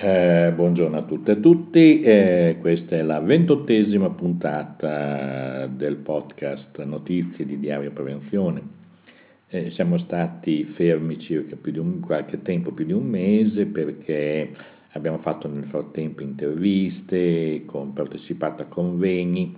Eh, buongiorno a tutte e a tutti, eh, questa è la ventottesima puntata del podcast Notizie di Diario Prevenzione. Eh, siamo stati fermi circa più di un, qualche tempo, più di un mese, perché abbiamo fatto nel frattempo interviste, con, partecipato a convegni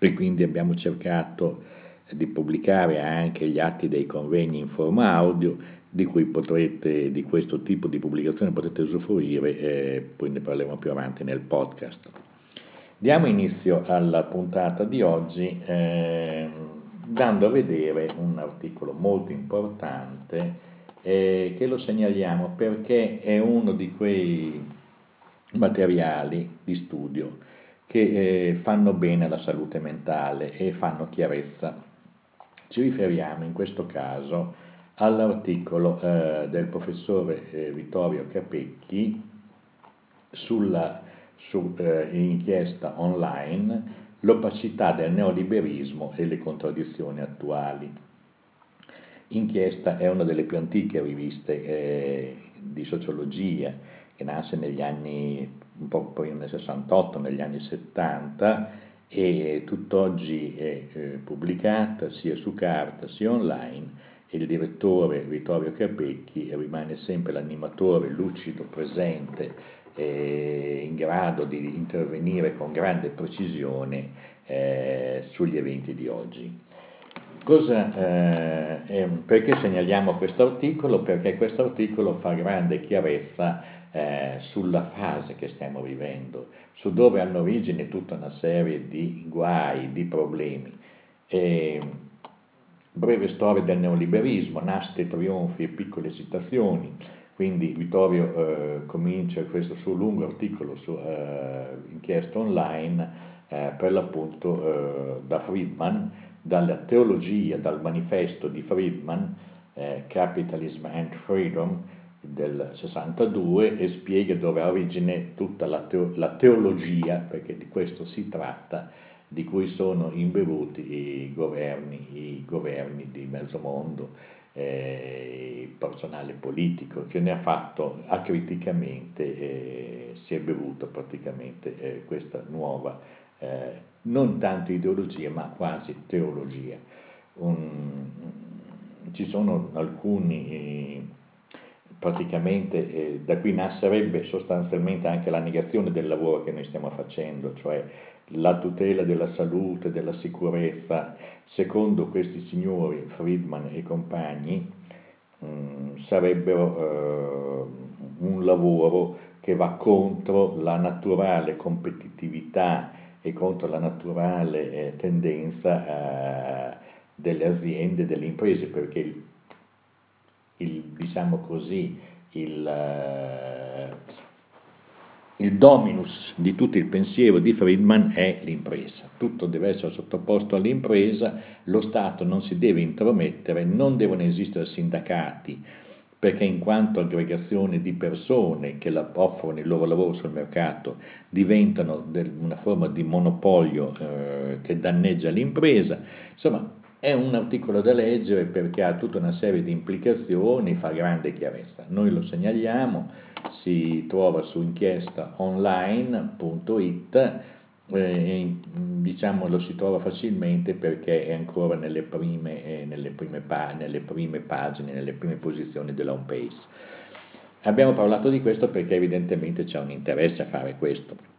e quindi abbiamo cercato di pubblicare anche gli atti dei convegni in forma audio di cui potrete, di questo tipo di pubblicazione potete usufruire e poi ne parleremo più avanti nel podcast. Diamo inizio alla puntata di oggi eh, dando a vedere un articolo molto importante eh, che lo segnaliamo perché è uno di quei materiali di studio che eh, fanno bene alla salute mentale e fanno chiarezza. Ci riferiamo in questo caso all'articolo eh, del professore eh, Vittorio Capecchi sulla su, eh, inchiesta online L'opacità del neoliberismo e le contraddizioni attuali. Inchiesta è una delle più antiche riviste eh, di sociologia che nasce negli anni, un po' prima nel 68, negli anni 70 e tutt'oggi è eh, pubblicata sia su carta sia online il direttore Vittorio Capecchi rimane sempre l'animatore lucido, presente, eh, in grado di intervenire con grande precisione eh, sugli eventi di oggi. Cosa, eh, perché segnaliamo questo articolo? Perché questo articolo fa grande chiarezza eh, sulla fase che stiamo vivendo, su dove hanno origine tutta una serie di guai, di problemi. E, breve storia del neoliberismo, nascite, trionfi e piccole esitazioni, quindi Vittorio eh, comincia questo suo lungo articolo su eh, inchiesta online eh, per l'appunto eh, da Friedman, dalla teologia, dal manifesto di Friedman, eh, Capitalism and Freedom del 62 e spiega dove ha origine tutta la, teo- la teologia, perché di questo si tratta, di cui sono imbevuti i governi, i governi di mezzo mondo, eh, il personale politico che ne ha fatto acriticamente, eh, si è bevuto praticamente eh, questa nuova, eh, non tanto ideologia ma quasi teologia. Un, ci sono alcuni praticamente eh, da qui nascerebbe sostanzialmente anche la negazione del lavoro che noi stiamo facendo, cioè la tutela della salute, della sicurezza, secondo questi signori, Friedman e compagni, mh, mm, sarebbero eh, un lavoro che va contro la naturale competitività e contro la naturale eh, tendenza eh, delle aziende, delle imprese, perché il, il diciamo così, il, eh, il dominus di tutto il pensiero di Friedman è l'impresa, tutto deve essere sottoposto all'impresa, lo Stato non si deve intromettere, non devono esistere sindacati, perché in quanto aggregazione di persone che offrono il loro lavoro sul mercato diventano una forma di monopolio eh, che danneggia l'impresa, insomma è un articolo da leggere perché ha tutta una serie di implicazioni, fa grande chiarezza. Noi lo segnaliamo, si trova su inchiestaonline.it, eh, diciamo lo si trova facilmente perché è ancora nelle prime, eh, nelle prime, pa- nelle prime pagine, nelle prime posizioni della home page. Abbiamo parlato di questo perché evidentemente c'è un interesse a fare questo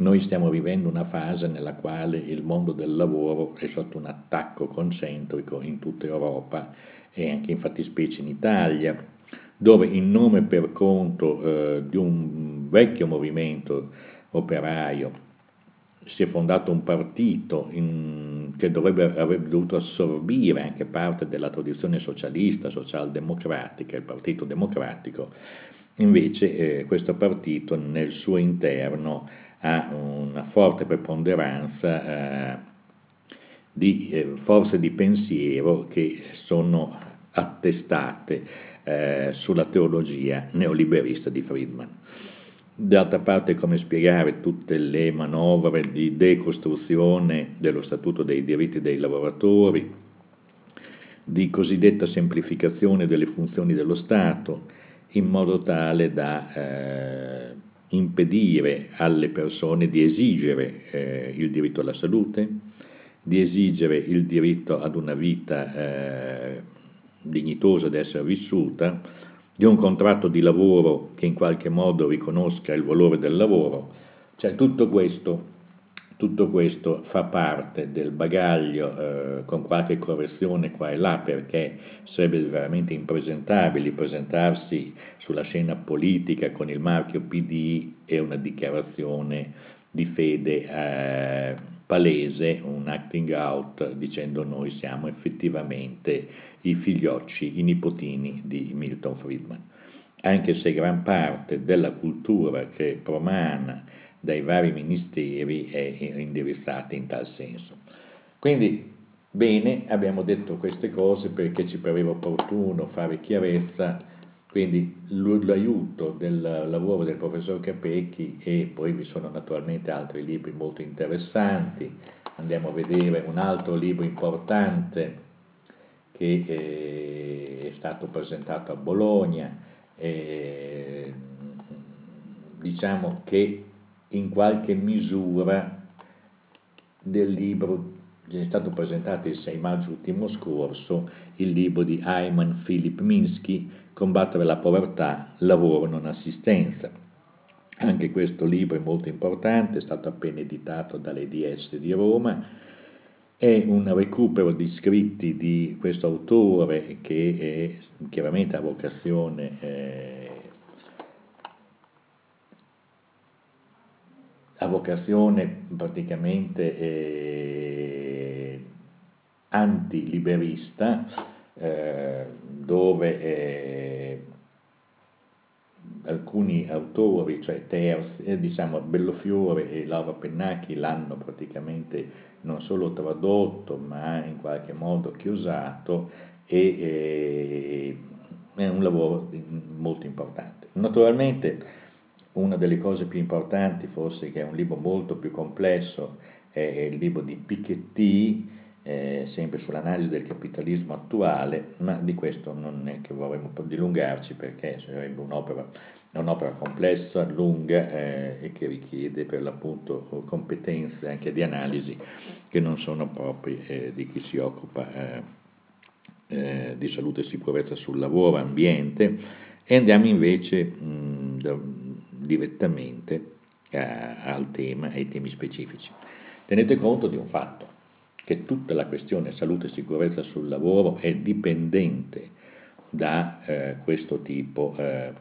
noi stiamo vivendo una fase nella quale il mondo del lavoro è sotto un attacco concentrico in tutta Europa e anche in fattispecie in Italia, dove in nome per conto eh, di un vecchio movimento operaio si è fondato un partito in, che dovrebbe aver dovuto assorbire anche parte della tradizione socialista, socialdemocratica, il Partito Democratico, invece eh, questo partito nel suo interno ha una forte preponderanza eh, di eh, forze di pensiero che sono attestate eh, sulla teologia neoliberista di Friedman. D'altra parte come spiegare tutte le manovre di decostruzione dello Statuto dei diritti dei lavoratori, di cosiddetta semplificazione delle funzioni dello Stato, in modo tale da eh, impedire alle persone di esigere eh, il diritto alla salute, di esigere il diritto ad una vita eh, dignitosa ad essere vissuta, di un contratto di lavoro che in qualche modo riconosca il valore del lavoro, cioè tutto questo tutto questo fa parte del bagaglio eh, con qualche correzione qua e là perché sarebbe veramente impresentabile presentarsi sulla scena politica con il marchio PD e una dichiarazione di fede eh, palese, un acting out dicendo noi siamo effettivamente i figliocci, i nipotini di Milton Friedman. Anche se gran parte della cultura che promana dai vari ministeri è indirizzata in tal senso. Quindi, bene, abbiamo detto queste cose perché ci pareva opportuno fare chiarezza, quindi l'aiuto del lavoro del professor Capecchi e poi vi sono naturalmente altri libri molto interessanti, andiamo a vedere un altro libro importante che eh, è stato presentato a Bologna, eh, diciamo che in qualche misura del libro è stato presentato il 6 maggio ultimo scorso il libro di Ayman Philip Minsky Combattere la povertà, lavoro non assistenza. Anche questo libro è molto importante, è stato appena editato dall'EDS di Roma, è un recupero di scritti di questo autore che è chiaramente a vocazione eh, a vocazione praticamente eh, antiliberista, eh, dove eh, alcuni autori, cioè terzi, eh, diciamo Bellofiore e Laura Pennacchi l'hanno praticamente non solo tradotto ma in qualche modo chiusato e eh, è un lavoro molto importante. Naturalmente una delle cose più importanti, forse che è un libro molto più complesso, è il libro di Piketty, eh, sempre sull'analisi del capitalismo attuale, ma di questo non è che vorremmo dilungarci perché sarebbe un'opera, un'opera complessa, lunga eh, e che richiede per l'appunto competenze anche di analisi che non sono proprie eh, di chi si occupa eh, eh, di salute e sicurezza sul lavoro, ambiente, e andiamo invece mh, direttamente eh, al tema, ai temi specifici. Tenete conto di un fatto, che tutta la questione salute e sicurezza sul lavoro è dipendente da eh, questo tipo eh,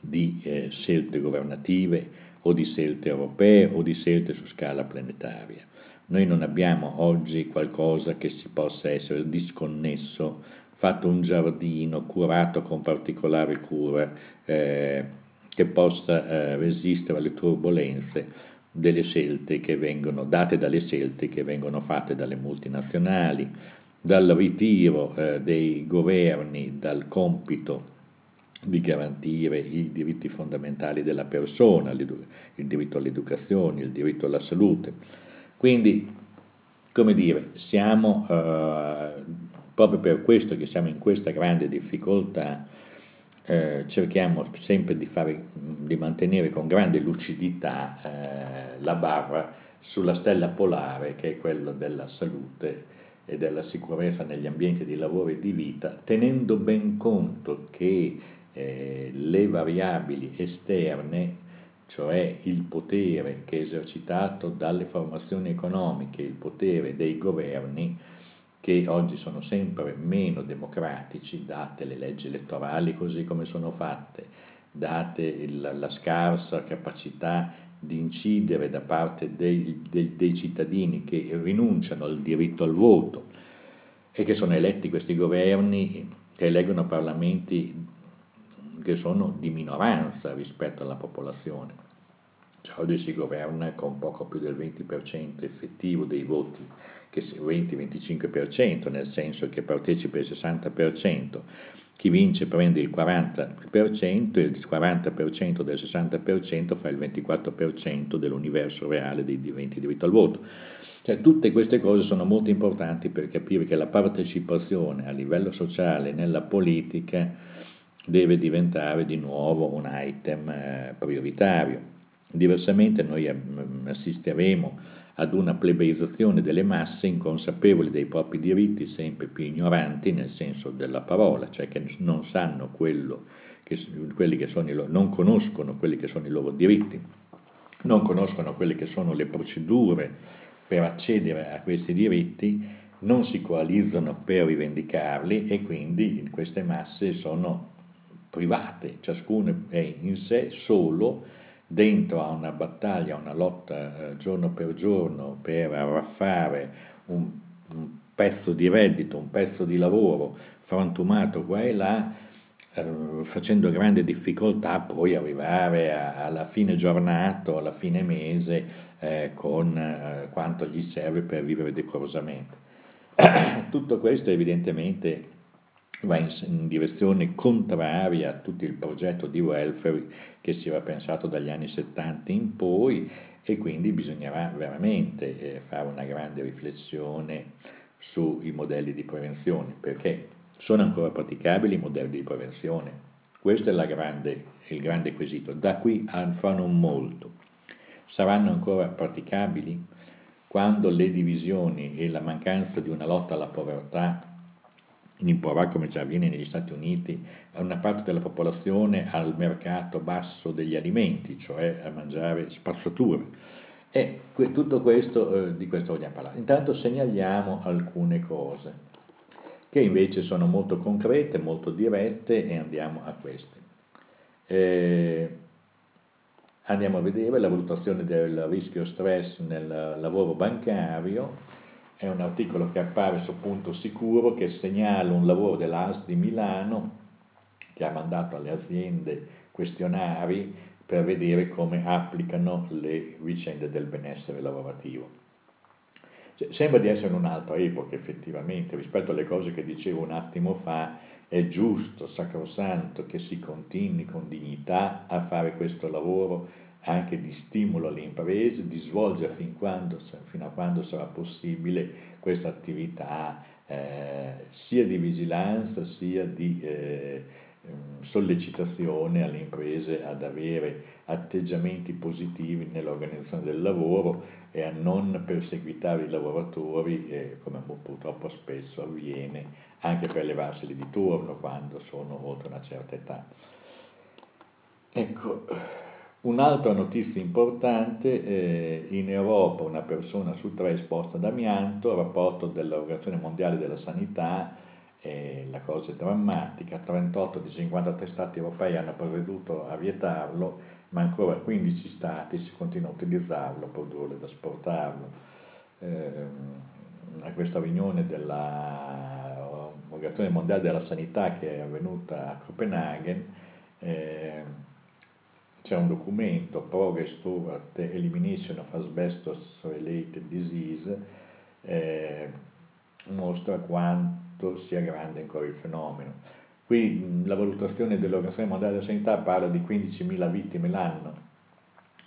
di eh, scelte governative o di scelte europee o di scelte su scala planetaria. Noi non abbiamo oggi qualcosa che si possa essere disconnesso, fatto un giardino curato con particolare cura, eh, che possa eh, resistere alle turbulenze delle scelte che vengono date dalle scelte che vengono fatte dalle multinazionali, dal ritiro eh, dei governi dal compito di garantire i diritti fondamentali della persona, il diritto all'educazione, il diritto alla salute. Quindi, come dire, siamo eh, proprio per questo che siamo in questa grande difficoltà eh, cerchiamo sempre di, fare, di, mantenere con grande lucidità eh, la barra sulla stella polare che è quella della salute e della sicurezza negli ambienti di lavoro e di vita, tenendo ben conto che eh, le variabili esterne, cioè il potere che è esercitato dalle formazioni economiche, il potere dei governi, che oggi sono sempre meno democratici, date le leggi elettorali così come sono fatte, date il, la scarsa capacità di incidere da parte dei, dei, dei cittadini che rinunciano al diritto al voto e che sono eletti questi governi che eleggono parlamenti che sono di minoranza rispetto alla popolazione. Cioè oggi si governa con poco più del 20% effettivo dei voti che 20-25%, nel senso che partecipa il 60%, chi vince prende il 40% e il 40% del 60% fa il 24% dell'universo reale dei diventi diritto al voto. Cioè, tutte queste cose sono molto importanti per capire che la partecipazione a livello sociale nella politica deve diventare di nuovo un item eh, prioritario. Diversamente noi assisteremo ad una plebeizzazione delle masse inconsapevoli dei propri diritti, sempre più ignoranti nel senso della parola, cioè che non sanno quello che, quelli che sono i non conoscono quelli che sono i loro diritti, non conoscono quelle che sono le procedure per accedere a questi diritti, non si coalizzano per rivendicarli e quindi queste masse sono private, ciascuno è in sé solo dentro a una battaglia, a una lotta eh, giorno per giorno per arraffare un, un, pezzo di reddito, un pezzo di lavoro frantumato qua e là, eh, facendo grande difficoltà poi arrivare a, alla fine giornata alla fine mese eh, con eh, quanto gli serve per vivere decorosamente. Tutto questo evidentemente va in, in, direzione contraria a tutto il progetto di welfare che si era pensato dagli anni 70 in poi e quindi bisognerà veramente eh, fare una grande riflessione sui modelli di prevenzione, perché sono ancora praticabili i modelli di prevenzione. Questo è grande, il grande quesito. Da qui a fa non molto. Saranno ancora praticabili quando le divisioni e la mancanza di una lotta alla povertà imporrà, come già avviene negli Stati Uniti, una parte della popolazione al mercato basso degli alimenti, cioè a mangiare spazzatura. E tutto questo, eh, di questo vogliamo parlare. Intanto segnaliamo alcune cose che invece sono molto concrete, molto dirette e andiamo a queste. Eh, andiamo a vedere la valutazione del rischio stress nel lavoro bancario, è un articolo che appare su Punto Sicuro che segnala un lavoro dell'AS di Milano che ha mandato alle aziende questionari per vedere come applicano le vicende del benessere lavorativo. Cioè, sembra di essere in un'altra epoca effettivamente, rispetto alle cose che dicevo un attimo fa, è giusto, sacrosanto che si continui con dignità a fare questo lavoro anche di stimolo alle imprese, di svolgere fin quando, fino a quando sarà possibile questa attività eh, sia di vigilanza sia di eh, ehm, sollecitazione alle imprese ad avere atteggiamenti positivi nell'organizzazione del lavoro e a non perseguitare i lavoratori, eh, come purtroppo spesso avviene, anche per levarseli di turno quando sono oltre una certa età. Ecco, Un'altra notizia importante, eh, in Europa una persona su tre è esposta ad amianto, rapporto dell'Organizzazione Mondiale della Sanità, eh, la cosa è drammatica, 38 di 53 stati europei hanno provveduto a vietarlo, ma ancora 15 stati si continua a utilizzarlo, a produrlo ed esportarlo. Eh, a questa riunione dell'Organizzazione Mondiale della Sanità che è avvenuta a Copenaghen, eh, c'è un documento, Progress Toward Elimination of Asbestos Related Disease, eh, mostra quanto sia grande ancora il fenomeno. Qui la valutazione dell'Organizzazione Mondiale della Sanità parla di 15.000 vittime l'anno,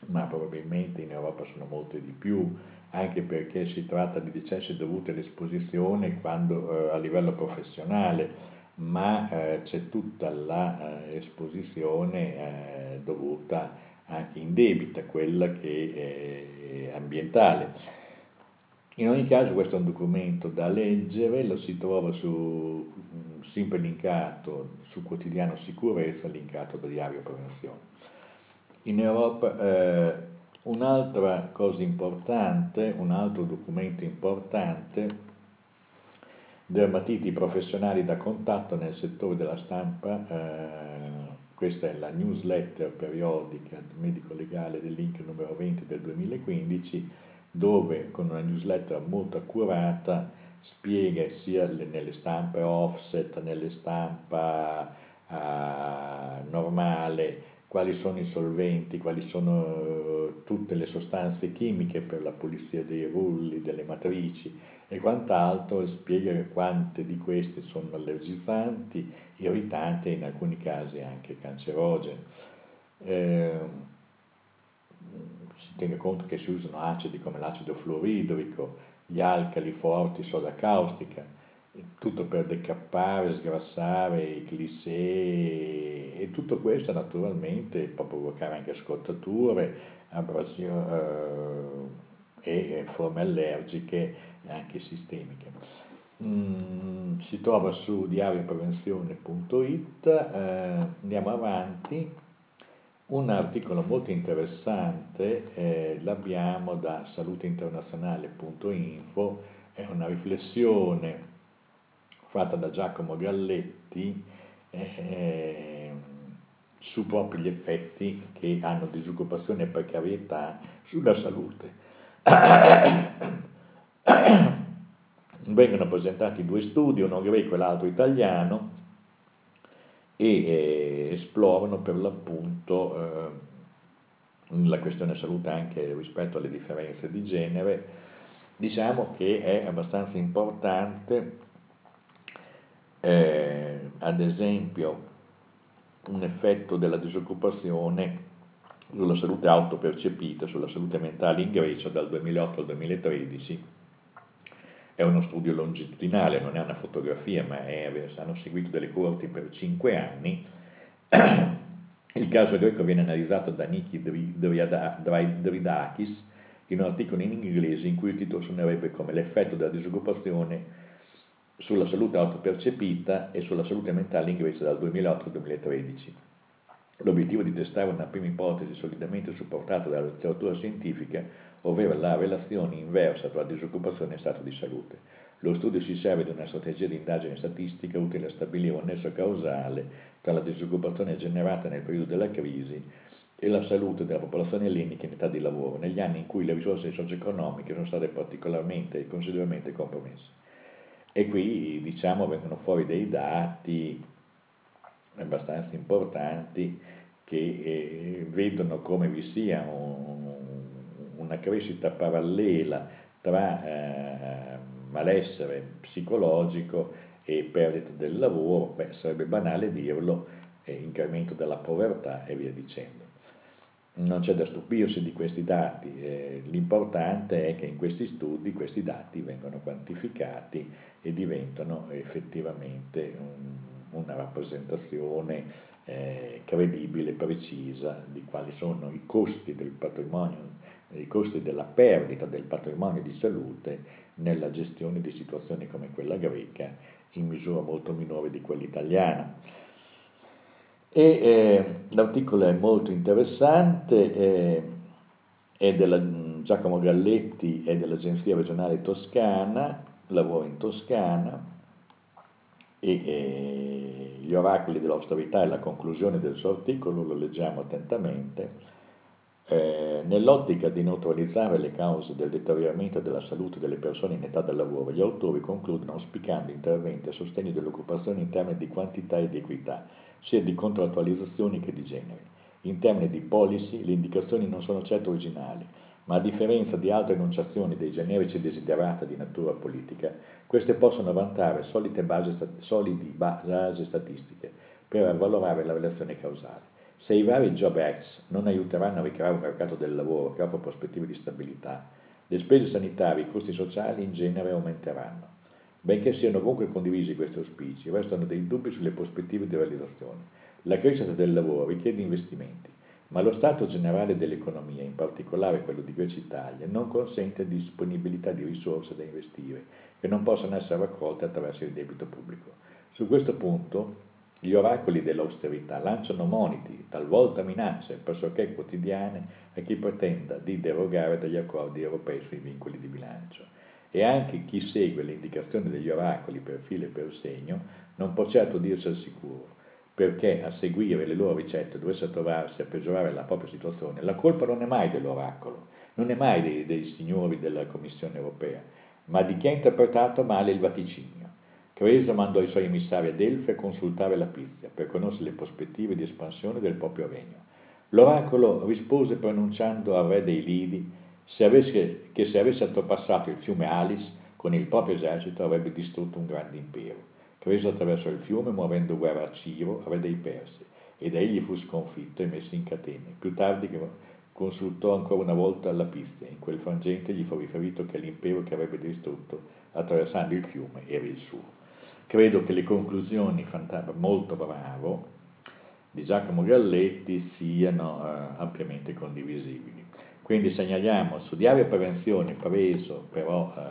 ma probabilmente in Europa sono molte di più, anche perché si tratta di decessi dovuti all'esposizione quando, eh, a livello professionale, ma eh, c'è tutta l'esposizione eh, dovuta anche in debita, quella che è ambientale. In ogni caso questo è un documento da leggere, lo si trova su, sempre linkato sul quotidiano Sicurezza, linkato da Diario Prevenzione. In Europa eh, un'altra cosa importante, un altro documento importante dermatiti professionali da contatto nel settore della stampa, eh, questa è la newsletter periodica medico-legale dell'Inc numero 20 del 2015, dove con una newsletter molto accurata spiega sia nelle stampe offset, nelle stampa eh, normale, quali sono i solventi, quali sono tutte le sostanze chimiche per la pulizia dei rulli, delle matrici, e quant'altro e spiega quante di queste sono allergizzanti, irritanti e in alcuni casi anche cancerogene. Eh, si tenga conto che si usano acidi come l'acido fluoridrico, gli alcali forti, soda caustica, tutto per decappare, sgrassare i cliché e tutto questo naturalmente può provocare anche scottature, abrasioni eh, e forme allergiche anche sistemiche. Mm, si trova su diarioprevenzione.it, eh, andiamo avanti, un articolo molto interessante eh, l'abbiamo da saluteinternazionale.info, è una riflessione fatta da Giacomo Galletti eh, su proprio gli effetti che hanno disoccupazione e precarietà sulla salute. Vengono presentati due studi, uno greco e l'altro italiano, e eh, esplorano per l'appunto eh, la questione salute anche rispetto alle differenze di genere. Diciamo che è abbastanza importante eh, ad esempio un effetto della disoccupazione sulla salute autopercepita, sulla salute mentale in Grecia dal 2008 al 2013. È uno studio longitudinale, non è una fotografia, ma è, hanno seguito delle corti per 5 anni. Il caso greco viene analizzato da Niki Dridakis in un articolo in inglese in cui il titolo suonerebbe come l'effetto della disoccupazione sulla salute autopercepita e sulla salute mentale in Grecia dal 2008 al 2013. L'obiettivo di testare una prima ipotesi solidamente supportata dalla letteratura scientifica, ovvero la relazione inversa tra disoccupazione e stato di salute. Lo studio si serve di una strategia di indagine statistica utile a stabilire un nesso causale tra la disoccupazione generata nel periodo della crisi e la salute della popolazione ellenica in età di lavoro, negli anni in cui le risorse socio-economiche sono state particolarmente e considerevolmente compromesse. E qui diciamo vengono fuori dei dati abbastanza importanti che eh, vedono come vi sia un, una crescita parallela tra eh, malessere psicologico e perdita del lavoro, beh, sarebbe banale dirlo, eh, incremento della povertà e via dicendo non c'è da stupirsi di questi dati, eh, l'importante è che in questi studi questi dati vengono quantificati e diventano effettivamente un, una rappresentazione eh, credibile, precisa di quali sono i costi del patrimonio, i costi della perdita del patrimonio di salute nella gestione di situazioni come quella greca in misura molto minore di quella italiana. E eh, l'articolo è molto interessante, eh, è della Giacomo Galletti, è dell'Agenzia regionale toscana, lavora in Toscana e eh, gli oracoli dell'austerità e la conclusione del suo articolo lo leggiamo attentamente. Eh, nell'ottica di neutralizzare le cause del deterioramento della salute delle persone in età del lavoro, gli autori concludono auspicando interventi a sostegno dell'occupazione in termini di quantità e di equità sia di contrattualizzazioni che di genere. In termini di policy, le indicazioni non sono certo originali, ma a differenza di altre enunciazioni dei generici desiderata di natura politica, queste possono vantare solide basi, solidi basi statistiche per avvalorare la relazione causale. Se i vari Job Acts non aiuteranno a ricreare un mercato del lavoro che offra prospettive di stabilità, le spese sanitarie e i costi sociali in genere aumenteranno. Benché siano comunque condivisi questi auspici, restano dei dubbi sulle prospettive di realizzazione. La crescita del lavoro richiede investimenti, ma lo stato generale dell'economia, in particolare quello di Grecia Italia, non consente disponibilità di risorse da investire che non possano essere raccolte attraverso il debito pubblico. Su questo punto gli oracoli dell'austerità lanciano moniti, talvolta minacce, pressoché quotidiane, a chi pretenda di derogare dagli accordi europei sui vincoli di bilancio e anche chi segue le indicazioni degli oracoli per filo e per segno non può certo dirsi al sicuro, perché a seguire le loro ricette dovesse trovarsi a peggiorare la propria situazione, la colpa non è mai dell'oracolo, non è mai dei, dei signori della Commissione europea, ma di chi ha interpretato male il vaticinio. Creso mandò i suoi emissari a Delfi a consultare la Pizia per conoscere le prospettive di espansione del proprio regno. L'oracolo rispose pronunciando al re dei Lidi se avesse, che se avesse oltrepassato il fiume Alice con il proprio esercito avrebbe distrutto un grande impero. Preso attraverso il fiume, muovendo guerra a Ciro, re dei Persi, ed egli fu sconfitto e messo in catene. Più tardi consultò ancora una volta la Pizia, in quel frangente gli fu riferito che l'impero che avrebbe distrutto attraversando il fiume era il suo. credo che le conclusioni, molto bravo, di Giacomo Galletti siano eh, ampiamente condivisibili. Quindi segnaliamo studiare prevenzione preso però eh,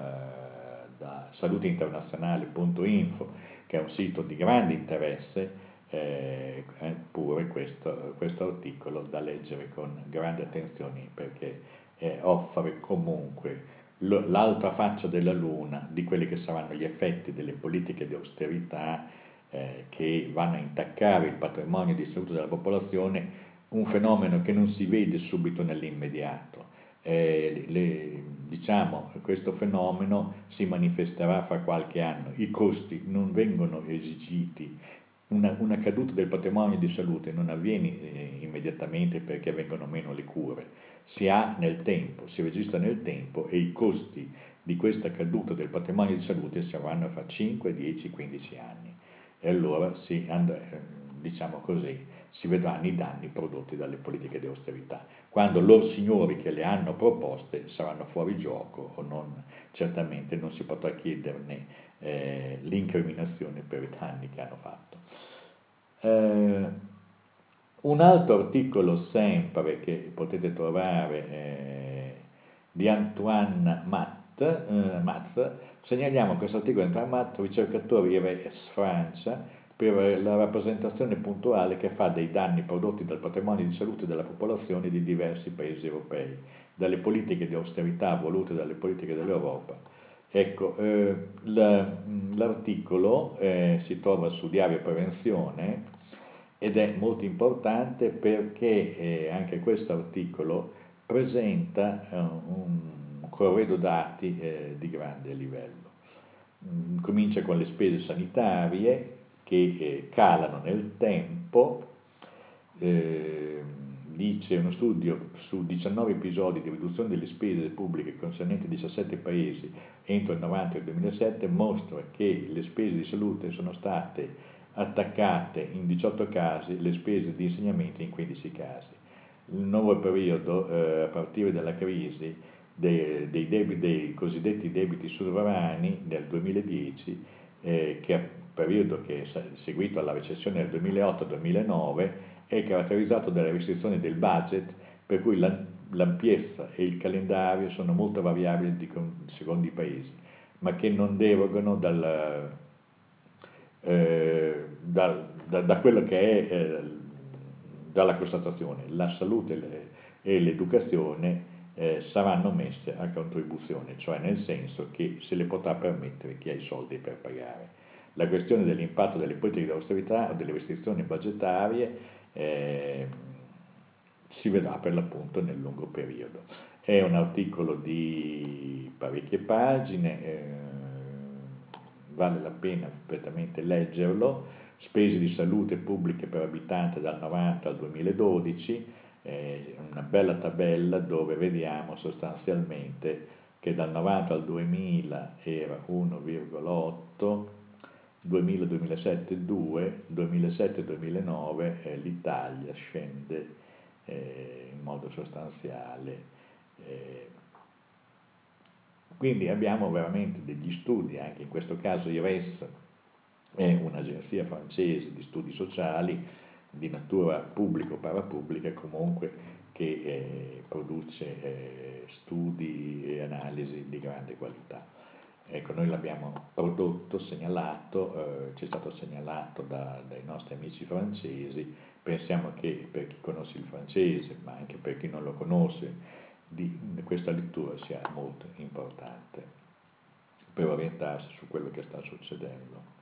da salutinternazionale.info che è un sito di grande interesse eh, pure questo, questo, articolo da leggere con grande attenzione perché eh, offre comunque l'altra faccia della luna di quelli che saranno gli effetti delle politiche di austerità eh, che vanno a intaccare il patrimonio di salute della popolazione, un fenomeno che non si vede subito nell'immediato. Eh, le, diciamo, questo fenomeno si manifesterà fra qualche anno, i costi non vengono esigiti. Una, una, caduta del patrimonio di salute non avviene eh, immediatamente perché vengono meno le cure, si ha nel tempo, si registra nel tempo e i costi di questa caduta del patrimonio di salute si avranno fra 5, 10, 15 anni. E allora si, andrà, eh, diciamo così, si vedranno i danni prodotti dalle politiche di austerità. Quando loro signori che le hanno proposte saranno fuori gioco o non, certamente non si potrà chiederne eh, l'incriminazione per i danni che hanno fatto. Eh, un altro articolo sempre che potete trovare eh, di Antoine Matt, eh, Matz, segnaliamo questo articolo di Antoine Matt, ricercatore IRS Francia, per la rappresentazione puntuale che fa dei danni prodotti dal patrimonio di salute della popolazione di diversi paesi europei, dalle politiche di austerità volute dalle politiche dell'Europa Ecco, eh, l'articolo eh, si trova su Diario Prevenzione ed è molto importante perché eh, anche questo articolo presenta eh, un corredo dati eh, di grande livello. Comincia con le spese sanitarie che eh, calano nel tempo, dice uno studio su 19 episodi di riduzione delle spese pubbliche concernenti 17 paesi entro il 90 e il 2007 mostra che le spese di salute sono state attaccate in 18 casi, le spese di insegnamento in 15 casi. Il nuovo periodo, eh, a partire dalla crisi dei, dei, debiti, dei cosiddetti debiti sovrani del 2010, eh, che periodo che è seguito alla recessione del 2008-2009, è caratterizzato dalle restrizioni del budget, per cui la, l'ampiezza e il calendario sono molto variabili di, secondo i paesi, ma che non derogano dal, eh, da, da, da, quello che è eh, dalla constatazione. La salute e l'educazione eh, saranno messe a contribuzione, cioè nel senso che se le potrà permettere chi ha i soldi per pagare. La questione dell'impatto delle politiche di austerità o delle restrizioni budgetarie eh, si vedrà per l'appunto nel lungo periodo. È un articolo di parecchie pagine, eh, vale la pena completamente leggerlo, spese di salute pubbliche per abitante dal 90 al 2012, eh, una bella tabella dove vediamo sostanzialmente che dal 90 al 2000 era 1,8, 2000-2007 2, 2007-2009 eh, l'Italia scende eh, in modo sostanziale. Eh, quindi abbiamo veramente degli studi, anche in questo caso IRES è un'agenzia francese di studi sociali di natura pubblico-parapubblica comunque che eh, produce eh, studi e analisi di grande qualità. Ecco, noi l'abbiamo prodotto, segnalato, eh, ci è stato segnalato da, dai nostri amici francesi pensiamo che per chi conosce il francese, ma anche per chi non lo conosce, di, questa lettura sia molto importante per orientarsi su quello che sta succedendo.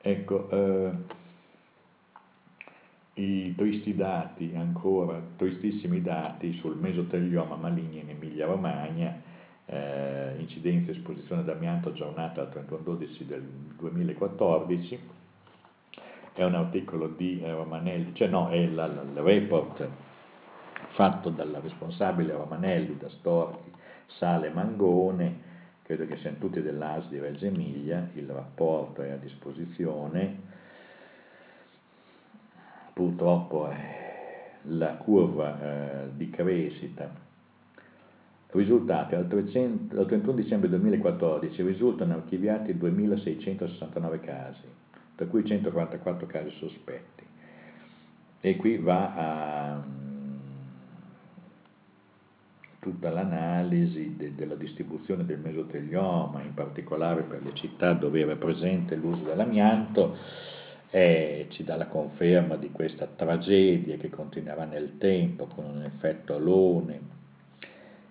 Ecco, eh, i tristi dati, ancora tristissimi dati sul mesotelioma maligno in Emilia Romagna, eh, incidenza e esposizione d'amianto aggiornata al 31-12 del 2014, è un articolo di eh, Romanelli, cioè no, è la, la, il report fatto dal responsabile Romanelli, da Storchi, Sale Mangone, credo che siano tutti dell'AS di Reggio Emilia, il rapporto è a disposizione, purtroppo la curva eh, di crescita Risultati, al, 300, al 31 dicembre 2014 risultano archiviati 2.669 casi, tra cui 144 casi sospetti. E qui va a tutta l'analisi de, della distribuzione del mesotelioma, in particolare per le città dove era presente l'uso dell'amianto, e ci dà la conferma di questa tragedia che continuerà nel tempo con un effetto alone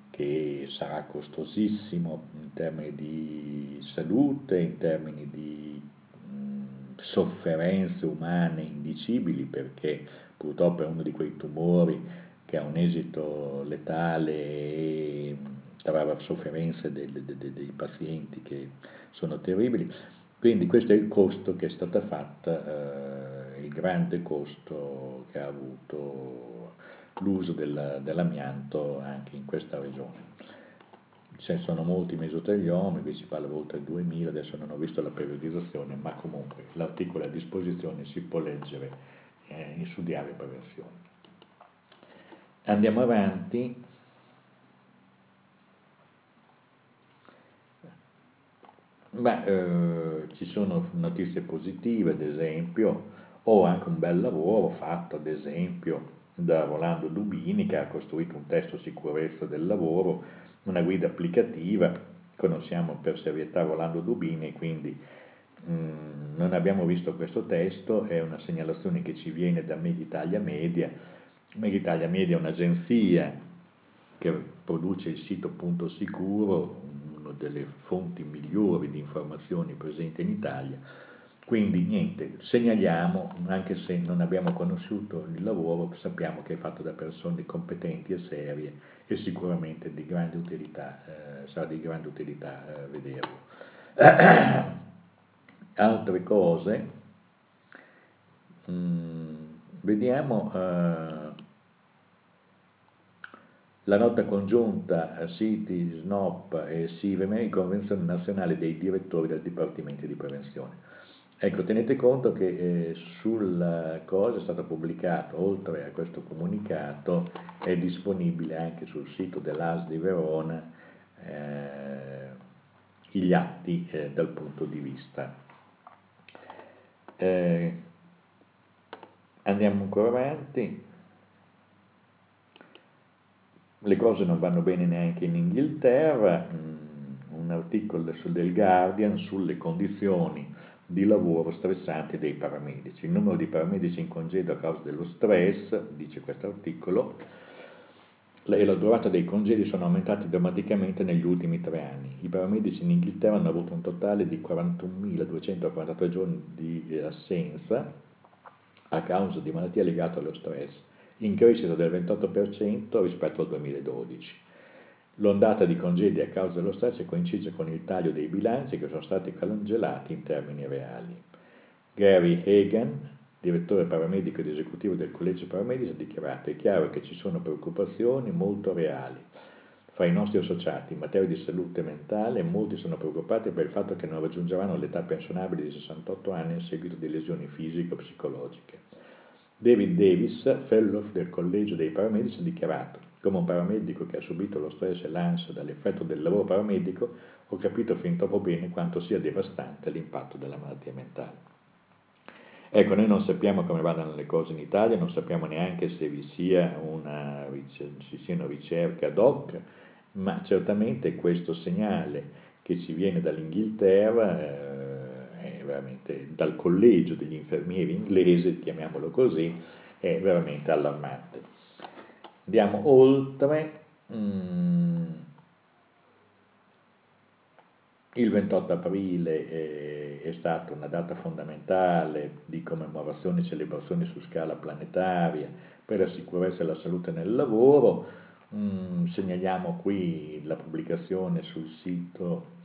che sarà costosissimo in termini di salute, in termini di mh, sofferenze umane indicibili, perché purtroppo è uno di quei tumori che ha un esito letale e trova sofferenze dei, dei, dei pazienti che sono terribili. Quindi questo è il costo che è stato fatto, eh, il grande costo che ha avuto l'uso del, dell'amianto anche in questa regione. Ne sono molti mesoteliomi, qui si parla di oltre 2000, adesso non ho visto la periodizzazione, ma comunque l'articolo è a disposizione, si può leggere eh, in su diario prevenzione. Andiamo avanti. Beh, eh, ci sono notizie positive, ad esempio, ho anche un bel lavoro fatto, ad esempio, da Rolando Dubini, che ha costruito un testo sicurezza del lavoro, una guida applicativa. Conosciamo per serietà Rolando Dubini, quindi mh, mm, non abbiamo visto questo testo, è una segnalazione che ci viene da Meditalia Media Meditalia Media è un'agenzia che produce il sito Punto Sicuro, delle fonti migliori di informazioni presenti in Italia. Quindi niente, segnaliamo, anche se non abbiamo conosciuto il lavoro, sappiamo che è fatto da persone competenti e serie e sicuramente di grande utilità, eh, sarà di grande utilità eh, vederlo. Altre cose, mm, vediamo eh, la nota congiunta Citi, SNOP e SIVEME, Convenzione Nazionale dei Direttori del Dipartimento di Prevenzione. Ecco, tenete conto che eh, sul cosa è stato pubblicato, oltre a questo comunicato, è disponibile anche sul sito dell'AS di Verona eh, gli atti eh, dal punto di vista. Eh, andiamo ancora avanti le cose non vanno bene neanche in Inghilterra, mm, un articolo del Guardian sulle condizioni di lavoro stressanti dei paramedici. Il numero di paramedici in congedo a causa dello stress, dice questo articolo, e la durata dei congedi sono aumentati drammaticamente negli ultimi tre anni. I paramedici in Inghilterra hanno avuto un totale di 41.243 giorni di assenza a causa di malattie legate allo stress in crescita del 28% rispetto al 2012. L'ondata di congedi a causa dello stress coincide con il taglio dei bilanci che sono stati congelati in termini reali. Gary Hagan, direttore paramedico ed esecutivo del Collegio Paramedici, ha dichiarato è chiaro che ci sono preoccupazioni molto reali fra i nostri associati in materia di salute mentale molti sono preoccupati per il fatto che non raggiungeranno l'età pensionabile di 68 anni a seguito di lesioni fisiche o psicologiche. David Davis, fellow del Collegio dei Paramedici, ha dichiarato come un paramedico che ha subito lo stress e l'ansia dall'effetto del lavoro paramedico, ho capito fin troppo bene quanto sia devastante l'impatto della malattia mentale. Ecco, noi non sappiamo come vadano le cose in Italia, non sappiamo neanche se vi sia una, ci siano ricerche ad hoc, ma certamente questo segnale che ci viene dall'Inghilterra eh, veramente dal collegio degli infermieri inglese, chiamiamolo così, è veramente allarmante. Andiamo oltre. Mm. Il 28 aprile è, è stata una data fondamentale di commemorazione e celebrazione su scala planetaria per la sicurezza e la salute nel lavoro. Mm, segnaliamo qui la pubblicazione sul sito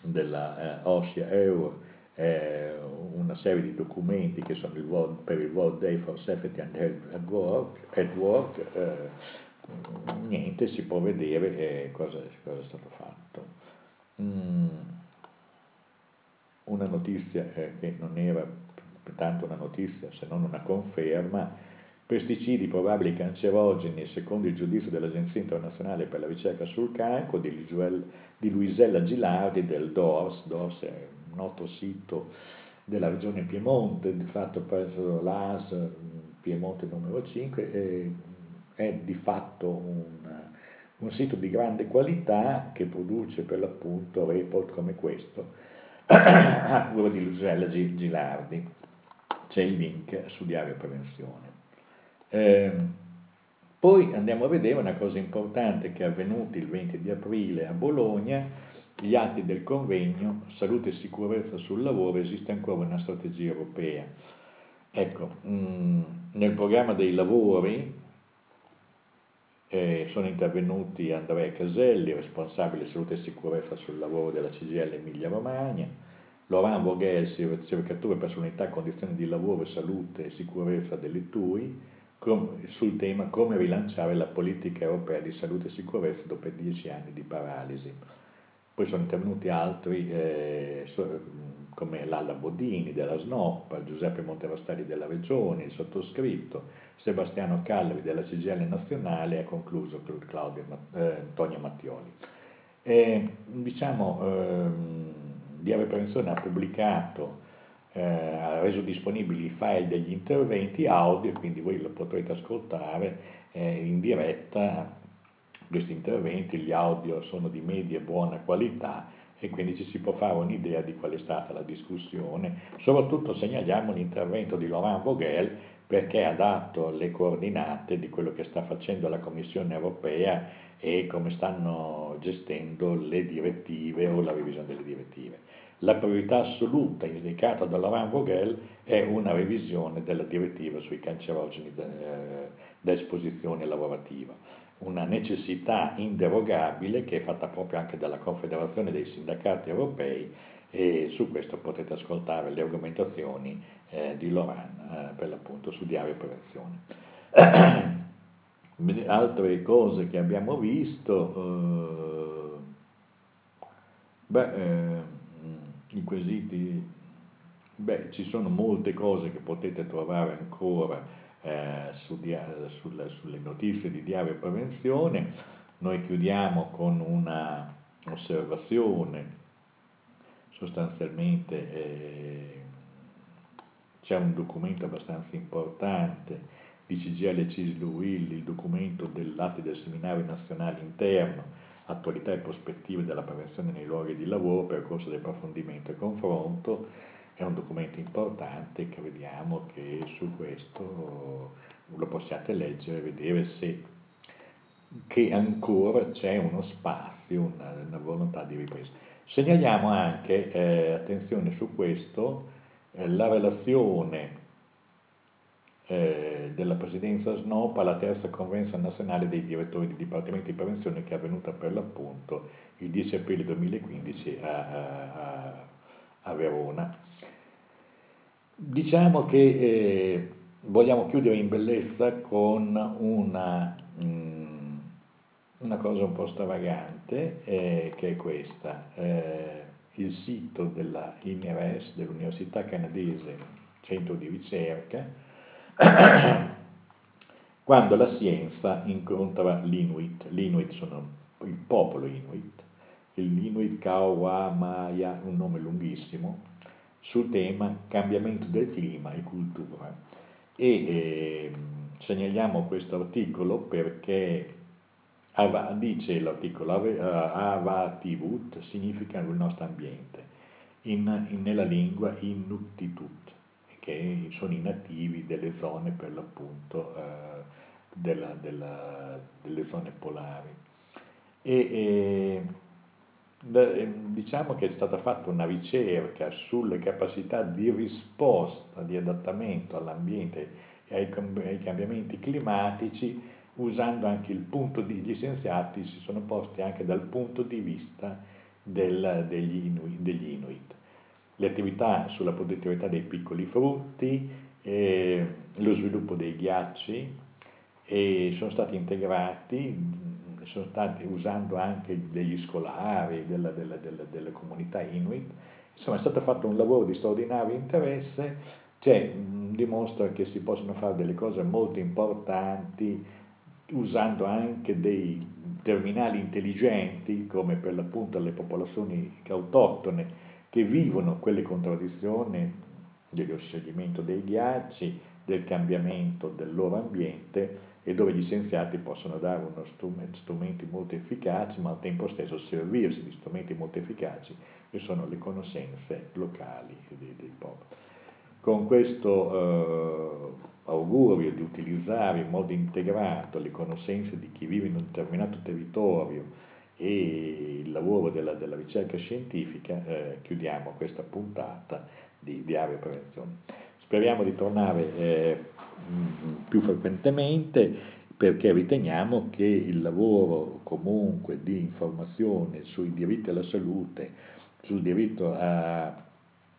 della eh, OSCE Euro eh, una serie di documenti che sono il World, per il World Day for Safety and Health at Work, at work eh, niente, si può vedere eh, cosa, cosa, è stato fatto. Mm, una notizia eh, che non era tanto una notizia se non una conferma pesticidi probabili cancerogeni secondo il giudizio dell'Agenzia internazionale per la ricerca sul cancro di Luisella Gilardi del DORS, DORS è noto sito della regione Piemonte, di fatto presso l'AS Piemonte numero 5, è di fatto un, un sito di grande qualità che produce per l'appunto report come questo, a cura di Luisella Gilardi. C'è il link su Diario Prevenzione. Eh, poi andiamo a vedere una cosa importante che è avvenuta il 20 di aprile a Bologna, gli atti del convegno Salute e sicurezza sul lavoro, esiste ancora una strategia europea. Ecco, mm, nel programma dei lavori eh, sono intervenuti Andrea Caselli, responsabile salute e sicurezza sul lavoro della CGL Emilia Romagna, Laurent Vogel, ricercatore per l'unità condizioni di lavoro, salute e sicurezza delle TUI, sul tema come rilanciare la politica europea di salute e sicurezza dopo dieci anni di paralisi. Poi sono intervenuti altri eh, come Lalla Bodini della SNOP, Giuseppe Montevastari della Regione, il sottoscritto, Sebastiano Calvi della CGL nazionale e ha concluso Claudio, eh, Antonio Mattioli. E, diciamo, ehm, Diario Prevenzione ha pubblicato eh, ha reso disponibili i file degli interventi audio, quindi voi lo potrete ascoltare eh, in diretta questi interventi, gli audio sono di media e buona qualità e quindi ci si può fare un'idea di qual è stata la discussione. Soprattutto segnaliamo l'intervento di Laurent Vogel perché ha dato le coordinate di quello che sta facendo la Commissione europea e come stanno gestendo le direttive o la revisione delle direttive. La priorità assoluta indicata da Laurent Vogel è una revisione della direttiva sui cancerogeni da esposizione lavorativa, una necessità inderogabile che è fatta proprio anche dalla Confederazione dei Sindacati Europei e su questo potete ascoltare le argomentazioni eh, di Laurent eh, per l'appunto su Diario Prevenzione. Altre cose che abbiamo visto, eh, beh, eh, i quesiti, beh, ci sono molte cose che potete trovare ancora eh, su sulle, sulle notizie di Diario Prevenzione. Noi chiudiamo con una osservazione, sostanzialmente eh, c'è un documento abbastanza importante. Di CGL Cislu Will, il documento dell'atti del seminario nazionale interno attualità e prospettive della prevenzione nei luoghi di lavoro, percorso di approfondimento e confronto, è un documento importante, crediamo che su questo lo possiate leggere e vedere se che ancora c'è uno spazio, una, una volontà di ripresa. Segnaliamo anche, eh, attenzione su questo, eh, la relazione eh, della presidenza SNOP alla terza convenzione nazionale dei direttori di dipartimenti di prevenzione che è avvenuta per l'appunto il 10 aprile 2015 a, a, a Verona. Diciamo che eh, vogliamo chiudere in bellezza con una, mm, una cosa un po' stravagante eh, che è questa. Eh, il sito della INRS, dell'Università Canadese Centro di Ricerca, quando la scienza incontra l'Inuit, l'Inuit sono il popolo Inuit, l'Inuit Kauamaya, un nome lunghissimo, sul tema cambiamento del clima e cultura. E eh, segnaliamo questo articolo perché Ava, dice l'articolo Avativut significa il nostro ambiente, in, in, nella lingua Inuttitut che sono i nativi delle zone per l'appunto eh, della, della, delle zone polari. E, e, ehm, diciamo che è stata fatta una ricerca sulle capacità di risposta, di adattamento all'ambiente e ai, ai cambiamenti climatici, usando anche il punto di, gli scienziati si sono posti anche dal punto di vista del, degli, Inuit, degli Inuit. Le attività sulla produttività dei piccoli frutti, eh, lo sviluppo dei ghiacci e sono stati integrati, sono stati usando anche degli scolari della, della, della, delle comunità inuit, insomma è stato fatto un lavoro di straordinario interesse, c'è dimostra che si possono fare delle cose molto importanti usando anche dei terminali intelligenti, come per l'appunto le popolazioni autoctone che vivono quelle contraddizioni dello scioglimento dei ghiacci, del cambiamento del loro ambiente e dove gli scienziati possono dare strumento, strumenti molto efficaci, ma al tempo stesso servirsi di strumenti molto efficaci che sono le conoscenze locali dei, dei popoli. Con questo eh, augurio di utilizzare in modo integrato le conoscenze di chi vive in un determinato territorio e il lavoro della, della ricerca scientifica, eh, chiudiamo questa puntata di, di Prevenzione. Speriamo di tornare eh, più frequentemente perché riteniamo che il lavoro comunque di informazione sui diritti alla salute, sul diritto a,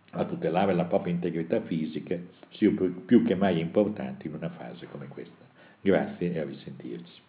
a tutelare la propria integrità fisica sia più, che mai importante in una fase come questa. Grazie e a risentirci.